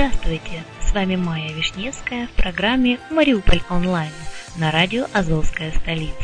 Здравствуйте! С вами Майя Вишневская в программе «Мариуполь онлайн» на радио «Азовская столица».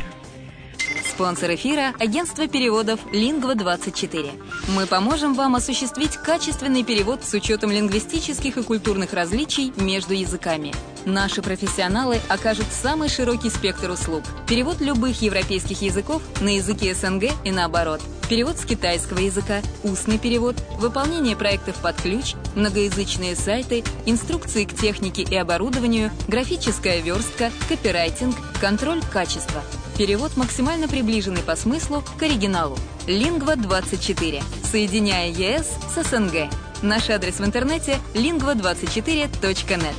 Спонсор эфира – агентство переводов «Лингва-24». Мы поможем вам осуществить качественный перевод с учетом лингвистических и культурных различий между языками. Наши профессионалы окажут самый широкий спектр услуг. Перевод любых европейских языков на языки СНГ и наоборот. Перевод с китайского языка, устный перевод, выполнение проектов под ключ, многоязычные сайты, инструкции к технике и оборудованию, графическая верстка, копирайтинг, контроль качества – Перевод максимально приближенный по смыслу к оригиналу. Лингва24. Соединяя ЕС с СНГ. Наш адрес в интернете lingva24.net.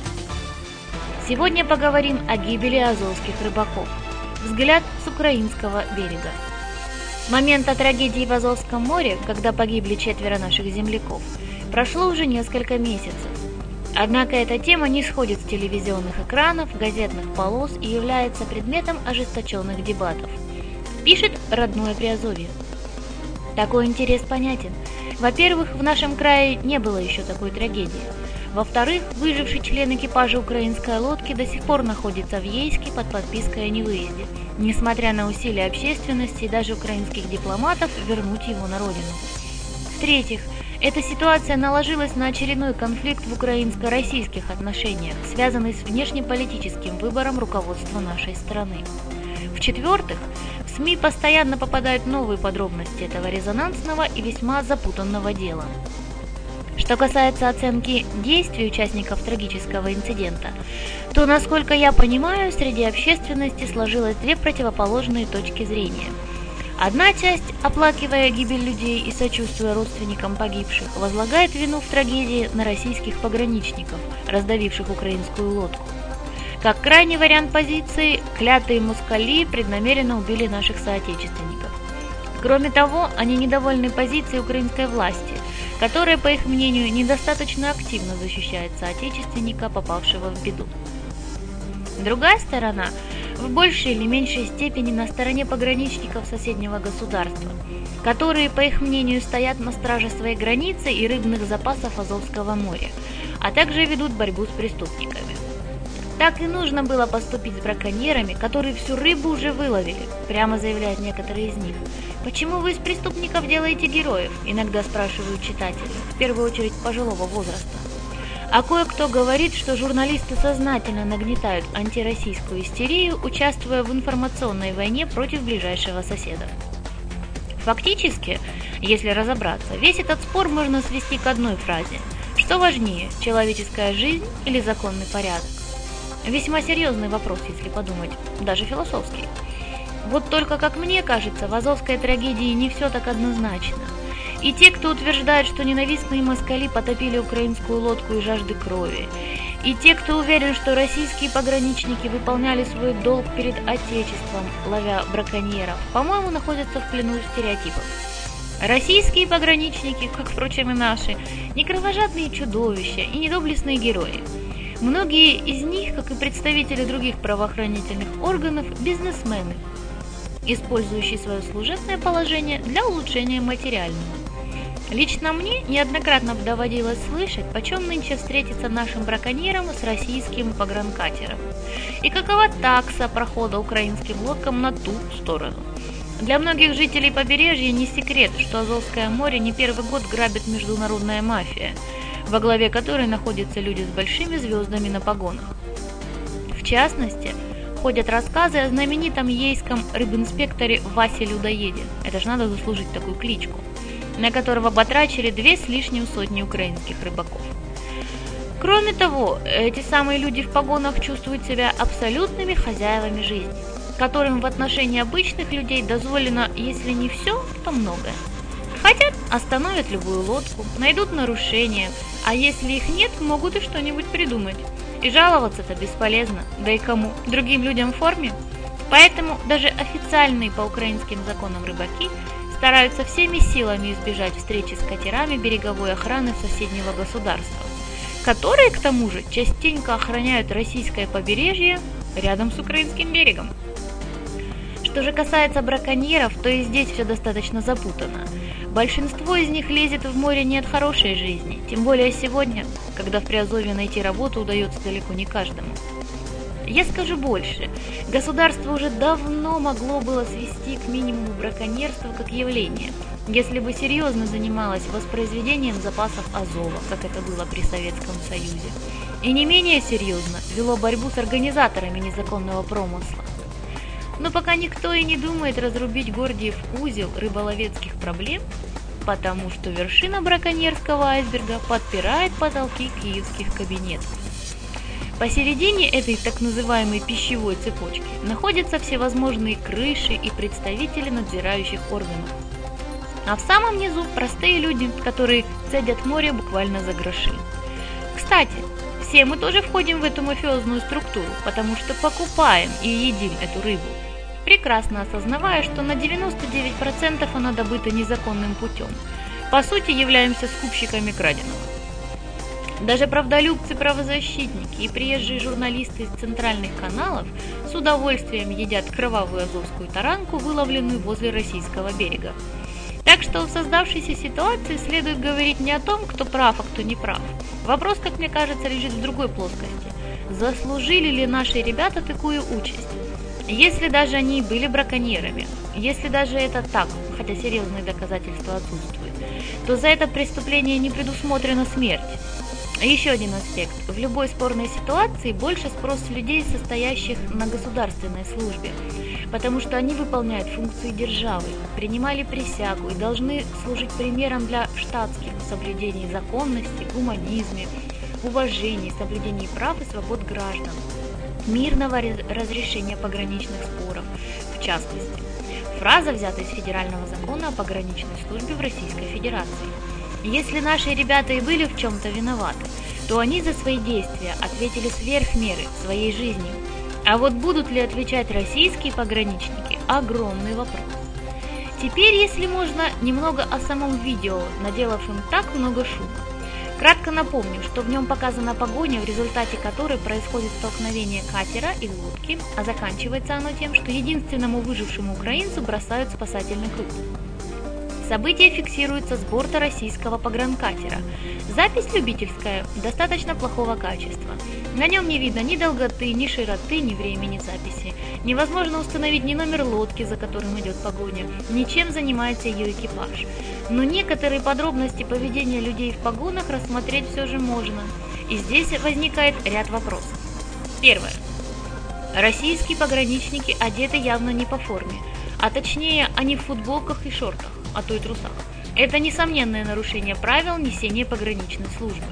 Сегодня поговорим о гибели азовских рыбаков. Взгляд с украинского берега. Момента трагедии в Азовском море, когда погибли четверо наших земляков, прошло уже несколько месяцев. Однако эта тема не сходит с телевизионных экранов, газетных полос и является предметом ожесточенных дебатов. Пишет родное Приазовье. Такой интерес понятен. Во-первых, в нашем крае не было еще такой трагедии. Во-вторых, выживший член экипажа украинской лодки до сих пор находится в Ейске под подпиской о невыезде, несмотря на усилия общественности и даже украинских дипломатов вернуть его на родину. В-третьих, эта ситуация наложилась на очередной конфликт в украинско-российских отношениях, связанный с внешнеполитическим выбором руководства нашей страны. В-четвертых, в СМИ постоянно попадают новые подробности этого резонансного и весьма запутанного дела. Что касается оценки действий участников трагического инцидента, то, насколько я понимаю, среди общественности сложилось две противоположные точки зрения – Одна часть, оплакивая гибель людей и сочувствуя родственникам погибших, возлагает вину в трагедии на российских пограничников, раздавивших украинскую лодку. Как крайний вариант позиции, клятые мускали преднамеренно убили наших соотечественников. Кроме того, они недовольны позицией украинской власти, которая, по их мнению, недостаточно активно защищает соотечественника, попавшего в беду. Другая сторона – в большей или меньшей степени на стороне пограничников соседнего государства, которые, по их мнению, стоят на страже своей границы и рыбных запасов Азовского моря, а также ведут борьбу с преступниками. Так и нужно было поступить с браконьерами, которые всю рыбу уже выловили, прямо заявляют некоторые из них. «Почему вы из преступников делаете героев?» – иногда спрашивают читатели, в первую очередь пожилого возраста. А кое-кто говорит, что журналисты сознательно нагнетают антироссийскую истерию, участвуя в информационной войне против ближайшего соседа. Фактически, если разобраться, весь этот спор можно свести к одной фразе. Что важнее, человеческая жизнь или законный порядок? Весьма серьезный вопрос, если подумать, даже философский. Вот только, как мне кажется, в Азовской трагедии не все так однозначно – и те, кто утверждает, что ненавистные москали потопили украинскую лодку и жажды крови. И те, кто уверен, что российские пограничники выполняли свой долг перед Отечеством, ловя браконьеров, по-моему, находятся в плену стереотипов. Российские пограничники, как, впрочем, и наши, не кровожадные чудовища и не доблестные герои. Многие из них, как и представители других правоохранительных органов, бизнесмены, использующие свое служебное положение для улучшения материального. Лично мне неоднократно доводилось слышать, почем нынче встретиться нашим браконьерам с российским погранкатером. И какова такса прохода украинским лодкам на ту сторону. Для многих жителей побережья не секрет, что Азовское море не первый год грабит международная мафия, во главе которой находятся люди с большими звездами на погонах. В частности, ходят рассказы о знаменитом ейском рыбинспекторе Васе Людоеде. Это же надо заслужить такую кличку на которого батрачили две с лишним сотни украинских рыбаков. Кроме того, эти самые люди в погонах чувствуют себя абсолютными хозяевами жизни, которым в отношении обычных людей дозволено, если не все, то многое. Хотят, остановят любую лодку, найдут нарушения, а если их нет, могут и что-нибудь придумать. И жаловаться-то бесполезно, да и кому? Другим людям в форме? Поэтому даже официальные по украинским законам рыбаки стараются всеми силами избежать встречи с катерами береговой охраны соседнего государства, которые, к тому же, частенько охраняют российское побережье рядом с украинским берегом. Что же касается браконьеров, то и здесь все достаточно запутано. Большинство из них лезет в море не от хорошей жизни, тем более сегодня, когда в Приазовье найти работу удается далеко не каждому. Я скажу больше. Государство уже давно могло было свести к минимуму браконьерство как явление, если бы серьезно занималось воспроизведением запасов Азова, как это было при Советском Союзе. И не менее серьезно вело борьбу с организаторами незаконного промысла. Но пока никто и не думает разрубить Гордиев узел рыболовецких проблем, потому что вершина браконьерского айсберга подпирает потолки киевских кабинетов. Посередине этой так называемой пищевой цепочки находятся всевозможные крыши и представители надзирающих органов. А в самом низу простые люди, которые цедят море буквально за гроши. Кстати, все мы тоже входим в эту мафиозную структуру, потому что покупаем и едим эту рыбу, прекрасно осознавая, что на 99% она добыта незаконным путем. По сути, являемся скупщиками краденого. Даже правдолюбцы-правозащитники и приезжие журналисты из центральных каналов с удовольствием едят кровавую азовскую таранку, выловленную возле российского берега. Так что в создавшейся ситуации следует говорить не о том, кто прав, а кто не прав. Вопрос, как мне кажется, лежит в другой плоскости. Заслужили ли наши ребята такую участь? Если даже они были браконьерами, если даже это так, хотя серьезные доказательства отсутствуют, то за это преступление не предусмотрена смерть. Еще один аспект. В любой спорной ситуации больше спрос людей, состоящих на государственной службе, потому что они выполняют функции державы, принимали присягу и должны служить примером для штатских в соблюдении законности, гуманизме, уважении, соблюдении прав и свобод граждан, мирного разрешения пограничных споров, в частности. Фраза взята из федерального закона о пограничной службе в Российской Федерации. Если наши ребята и были в чем-то виноваты, то они за свои действия ответили сверх меры своей жизнью. А вот будут ли отвечать российские пограничники – огромный вопрос. Теперь, если можно, немного о самом видео, наделав им так много шума. Кратко напомню, что в нем показана погоня, в результате которой происходит столкновение катера и лодки, а заканчивается оно тем, что единственному выжившему украинцу бросают спасательный круг. Событие фиксируется с борта российского погранкатера. Запись любительская, достаточно плохого качества. На нем не видно ни долготы, ни широты, ни времени записи. Невозможно установить ни номер лодки, за которым идет погоня, ни чем занимается ее экипаж. Но некоторые подробности поведения людей в погонах рассмотреть все же можно. И здесь возникает ряд вопросов. Первое. Российские пограничники одеты явно не по форме, а точнее они в футболках и шортах а то и трусах. Это несомненное нарушение правил несения пограничной службы.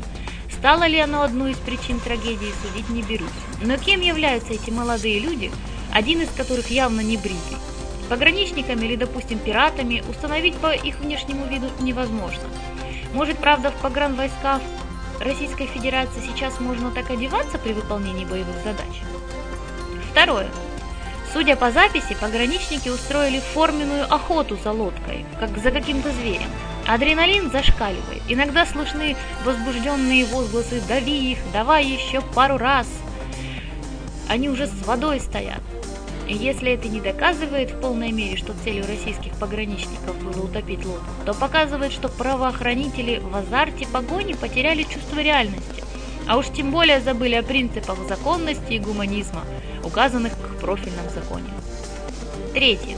Стало ли оно одной из причин трагедии, судить не берусь. Но кем являются эти молодые люди, один из которых явно не бритый? Пограничниками или, допустим, пиратами установить по их внешнему виду невозможно. Может, правда, в погранвойсках Российской Федерации сейчас можно так одеваться при выполнении боевых задач? Второе. Судя по записи, пограничники устроили форменную охоту за лодкой, как за каким-то зверем. Адреналин зашкаливает. Иногда слышны возбужденные возгласы «дави их», «давай еще пару раз». Они уже с водой стоят. Если это не доказывает в полной мере, что целью российских пограничников было утопить лодку, то показывает, что правоохранители в азарте погони потеряли чувство реальности, а уж тем более забыли о принципах законности и гуманизма, указанных в профильном законе. Третье.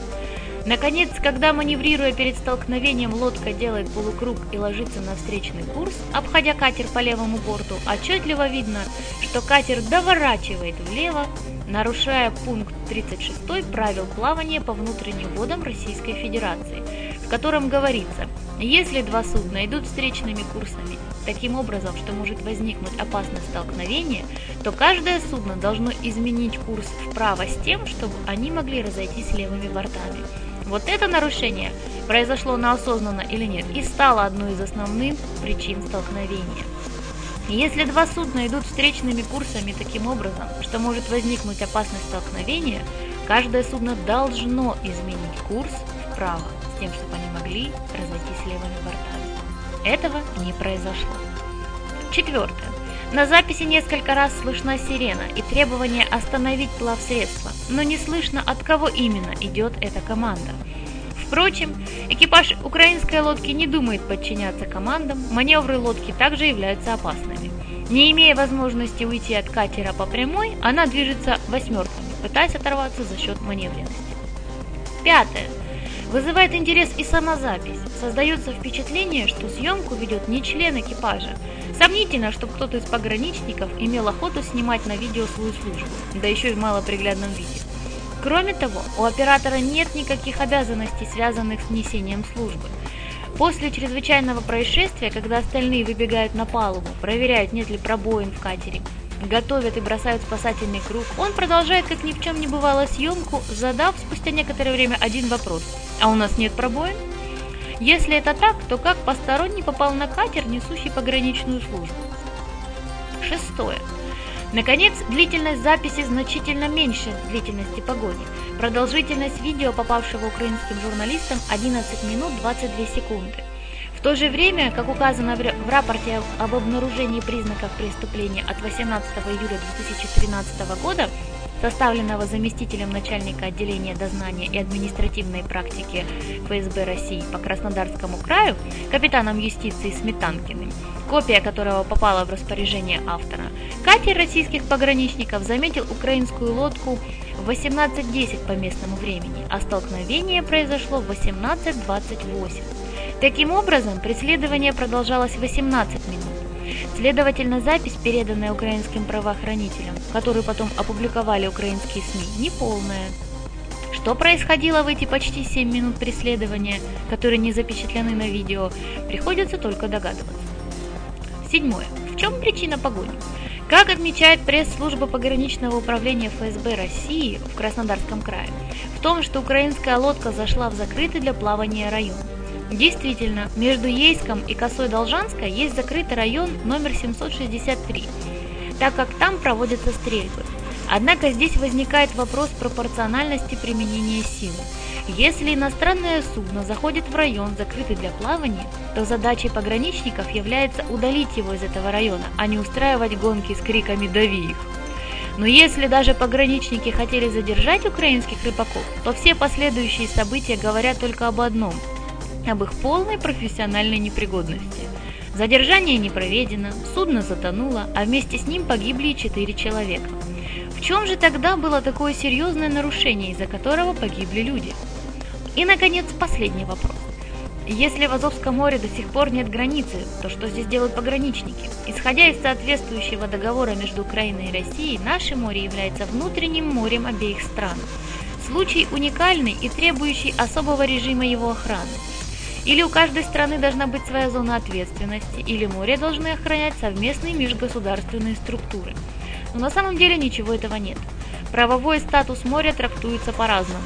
Наконец, когда маневрируя перед столкновением, лодка делает полукруг и ложится на встречный курс, обходя катер по левому борту, отчетливо видно, что катер доворачивает влево, нарушая пункт 36 правил плавания по внутренним водам Российской Федерации, в котором говорится, если два судна идут встречными курсами таким образом, что может возникнуть опасность столкновения, то каждое судно должно изменить курс вправо с тем, чтобы они могли разойтись левыми бортами. Вот это нарушение, произошло на осознанно или нет, и стало одной из основных причин столкновения. Если два судна идут встречными курсами таким образом, что может возникнуть опасность столкновения, каждое судно должно изменить курс вправо, с тем, чтобы они могли разойтись левыми бортами. Этого не произошло. Четвертое. На записи несколько раз слышна сирена и требование остановить плавсредство, но не слышно, от кого именно идет эта команда. Впрочем, экипаж украинской лодки не думает подчиняться командам, маневры лодки также являются опасными. Не имея возможности уйти от катера по прямой, она движется восьмерками, пытаясь оторваться за счет маневренности. Пятое. Вызывает интерес и сама запись. Создается впечатление, что съемку ведет не член экипажа. Сомнительно, чтобы кто-то из пограничников имел охоту снимать на видео свою службу, да еще и в малоприглядном виде. Кроме того, у оператора нет никаких обязанностей, связанных с несением службы. После чрезвычайного происшествия, когда остальные выбегают на палубу, проверяют, нет ли пробоин в катере, готовят и бросают спасательный круг, он продолжает, как ни в чем не бывало, съемку, задав спустя некоторое время один вопрос. А у нас нет пробоин? Если это так, то как посторонний попал на катер, несущий пограничную службу? Шестое. Наконец, длительность записи значительно меньше длительности погони. Продолжительность видео, попавшего украинским журналистам, 11 минут 22 секунды. В то же время, как указано в рапорте об обнаружении признаков преступления от 18 июля 2013 года, составленного заместителем начальника отделения дознания и административной практики ФСБ России по Краснодарскому краю, капитаном юстиции Сметанкиным, копия которого попала в распоряжение автора, катер российских пограничников заметил украинскую лодку в 18.10 по местному времени, а столкновение произошло в 18.28. Таким образом, преследование продолжалось 18 минут. Следовательно, запись, переданная украинским правоохранителям, которую потом опубликовали украинские СМИ, неполная. Что происходило в эти почти 7 минут преследования, которые не запечатлены на видео, приходится только догадываться. Седьмое. В чем причина погони? Как отмечает пресс-служба пограничного управления ФСБ России в Краснодарском крае, в том, что украинская лодка зашла в закрытый для плавания район. Действительно, между Ейском и Косой Должанской есть закрытый район номер 763, так как там проводятся стрельбы. Однако здесь возникает вопрос пропорциональности применения силы. Если иностранное судно заходит в район, закрытый для плавания, то задачей пограничников является удалить его из этого района, а не устраивать гонки с криками «дави их». Но если даже пограничники хотели задержать украинских рыбаков, то все последующие события говорят только об одном – об их полной профессиональной непригодности. Задержание не проведено, судно затонуло, а вместе с ним погибли четыре человека. В чем же тогда было такое серьезное нарушение, из-за которого погибли люди? И, наконец, последний вопрос. Если в Азовском море до сих пор нет границы, то что здесь делают пограничники? Исходя из соответствующего договора между Украиной и Россией, наше море является внутренним морем обеих стран. Случай уникальный и требующий особого режима его охраны. Или у каждой страны должна быть своя зона ответственности, или море должны охранять совместные межгосударственные структуры. Но на самом деле ничего этого нет. Правовой статус моря трактуется по-разному.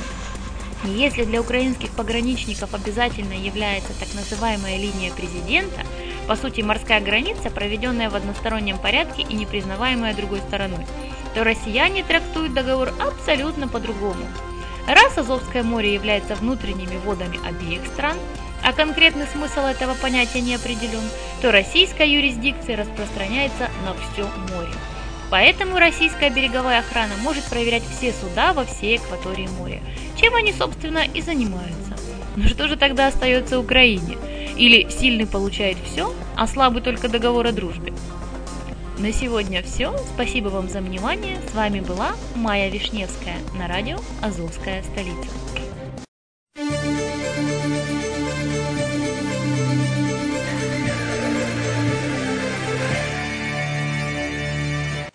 Если для украинских пограничников обязательно является так называемая линия президента, по сути морская граница, проведенная в одностороннем порядке и не признаваемая другой стороной, то россияне трактуют договор абсолютно по-другому. Раз Азовское море является внутренними водами обеих стран, а конкретный смысл этого понятия не определен, то российская юрисдикция распространяется на все море. Поэтому российская береговая охрана может проверять все суда во всей акватории моря, чем они, собственно, и занимаются. Но что же тогда остается Украине? Или сильный получает все, а слабый только договор о дружбе? На сегодня все. Спасибо вам за внимание. С вами была Майя Вишневская на радио «Азовская столица».